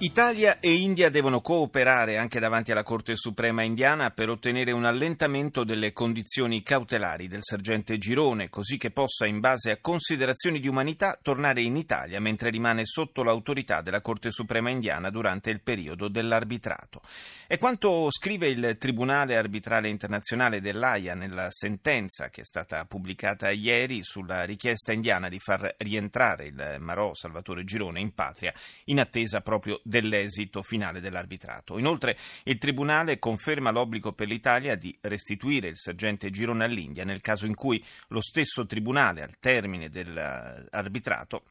Italia e India devono cooperare anche davanti alla Corte Suprema indiana per ottenere un allentamento delle condizioni cautelari del sergente Girone, così che possa, in base a considerazioni di umanità, tornare in Italia mentre rimane sotto l'autorità della Corte Suprema indiana durante il periodo dell'arbitrato. È quanto scrive il Tribunale Arbitrale Internazionale dell'AIA nella sentenza che è stata pubblicata ieri sulla richiesta indiana di far rientrare il Marò Salvatore Girone in patria in attesa proprio dell'esito finale dell'arbitrato. Inoltre il Tribunale conferma l'obbligo per l'Italia di restituire il sergente Girone all'India nel caso in cui lo stesso Tribunale, al termine dell'arbitrato,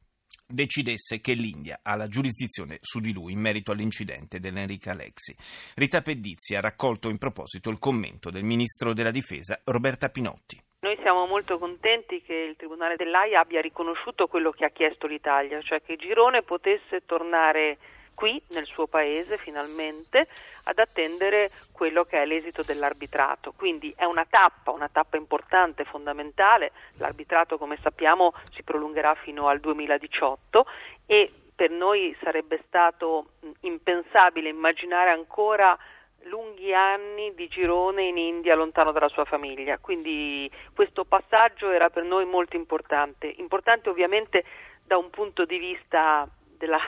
decidesse che l'India ha la giurisdizione su di lui in merito all'incidente dell'Enrica Alexi. Rita Pedizzi ha raccolto in proposito il commento del ministro della Difesa Roberta Pinotti. Noi siamo molto contenti che il Tribunale dell'AIA abbia riconosciuto quello che ha chiesto l'Italia, cioè che Girone potesse tornare qui nel suo paese finalmente ad attendere quello che è l'esito dell'arbitrato. Quindi è una tappa, una tappa importante, fondamentale. L'arbitrato, come sappiamo, si prolungherà fino al 2018 e per noi sarebbe stato impensabile immaginare ancora lunghi anni di girone in India lontano dalla sua famiglia, quindi questo passaggio era per noi molto importante, importante ovviamente da un punto di vista della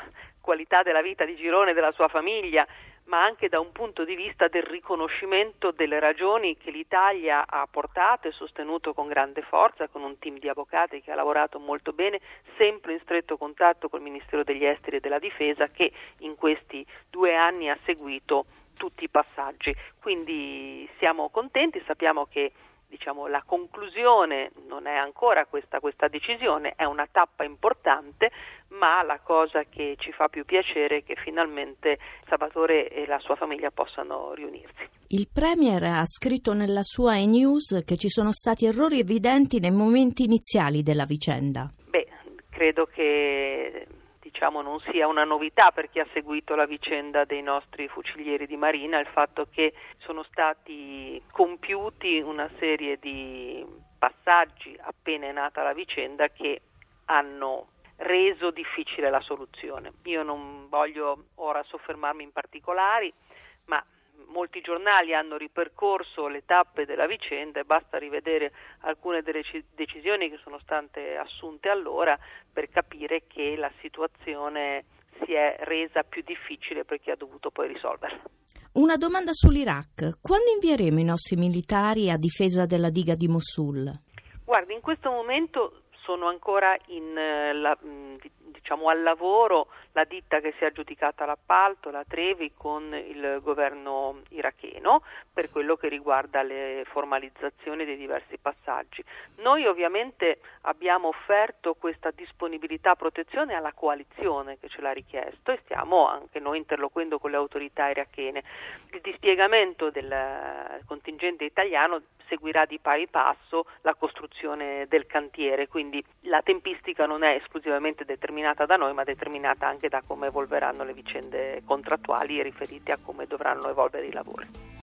qualità della vita di Girone e della sua famiglia, ma anche da un punto di vista del riconoscimento delle ragioni che l'Italia ha portato e sostenuto con grande forza, con un team di avvocati che ha lavorato molto bene, sempre in stretto contatto col Ministero degli Esteri e della Difesa, che in questi due anni ha seguito tutti i passaggi. Quindi siamo contenti, sappiamo che diciamo, la conclusione non è ancora questa, questa decisione, è una tappa importante, ma la cosa che ci fa più piacere è che finalmente Salvatore e la sua famiglia possano riunirsi. Il Premier ha scritto nella sua e-news che ci sono stati errori evidenti nei momenti iniziali della vicenda. Beh, credo che diciamo, non sia una novità per chi ha seguito la vicenda dei nostri fucilieri di Marina il fatto che sono stati compiuti una serie di passaggi appena è nata la vicenda che hanno reso difficile la soluzione. Io non voglio ora soffermarmi in particolari, ma molti giornali hanno ripercorso le tappe della vicenda e basta rivedere alcune delle decisioni che sono state assunte allora per capire che la situazione si è resa più difficile per chi ha dovuto poi risolverla. Una domanda sull'Iraq. Quando invieremo i nostri militari a difesa della diga di Mosul? Guardi, in questo momento sono ancora in, eh, la, diciamo, al lavoro la ditta che si è aggiudicata l'appalto, la Trevi, con il governo iracheno per quello che riguarda le formalizzazioni dei diversi passaggi. Noi ovviamente abbiamo offerto questa disponibilità a protezione alla coalizione che ce l'ha richiesto e stiamo anche noi interloquendo con le autorità irachene. Il dispiegamento del contingente italiano seguirà di pari passo la costruzione del cantiere, quindi la tempistica non è esclusivamente determinata da noi, ma determinata anche da come evolveranno le vicende contrattuali riferite a come dovranno evolvere i lavori.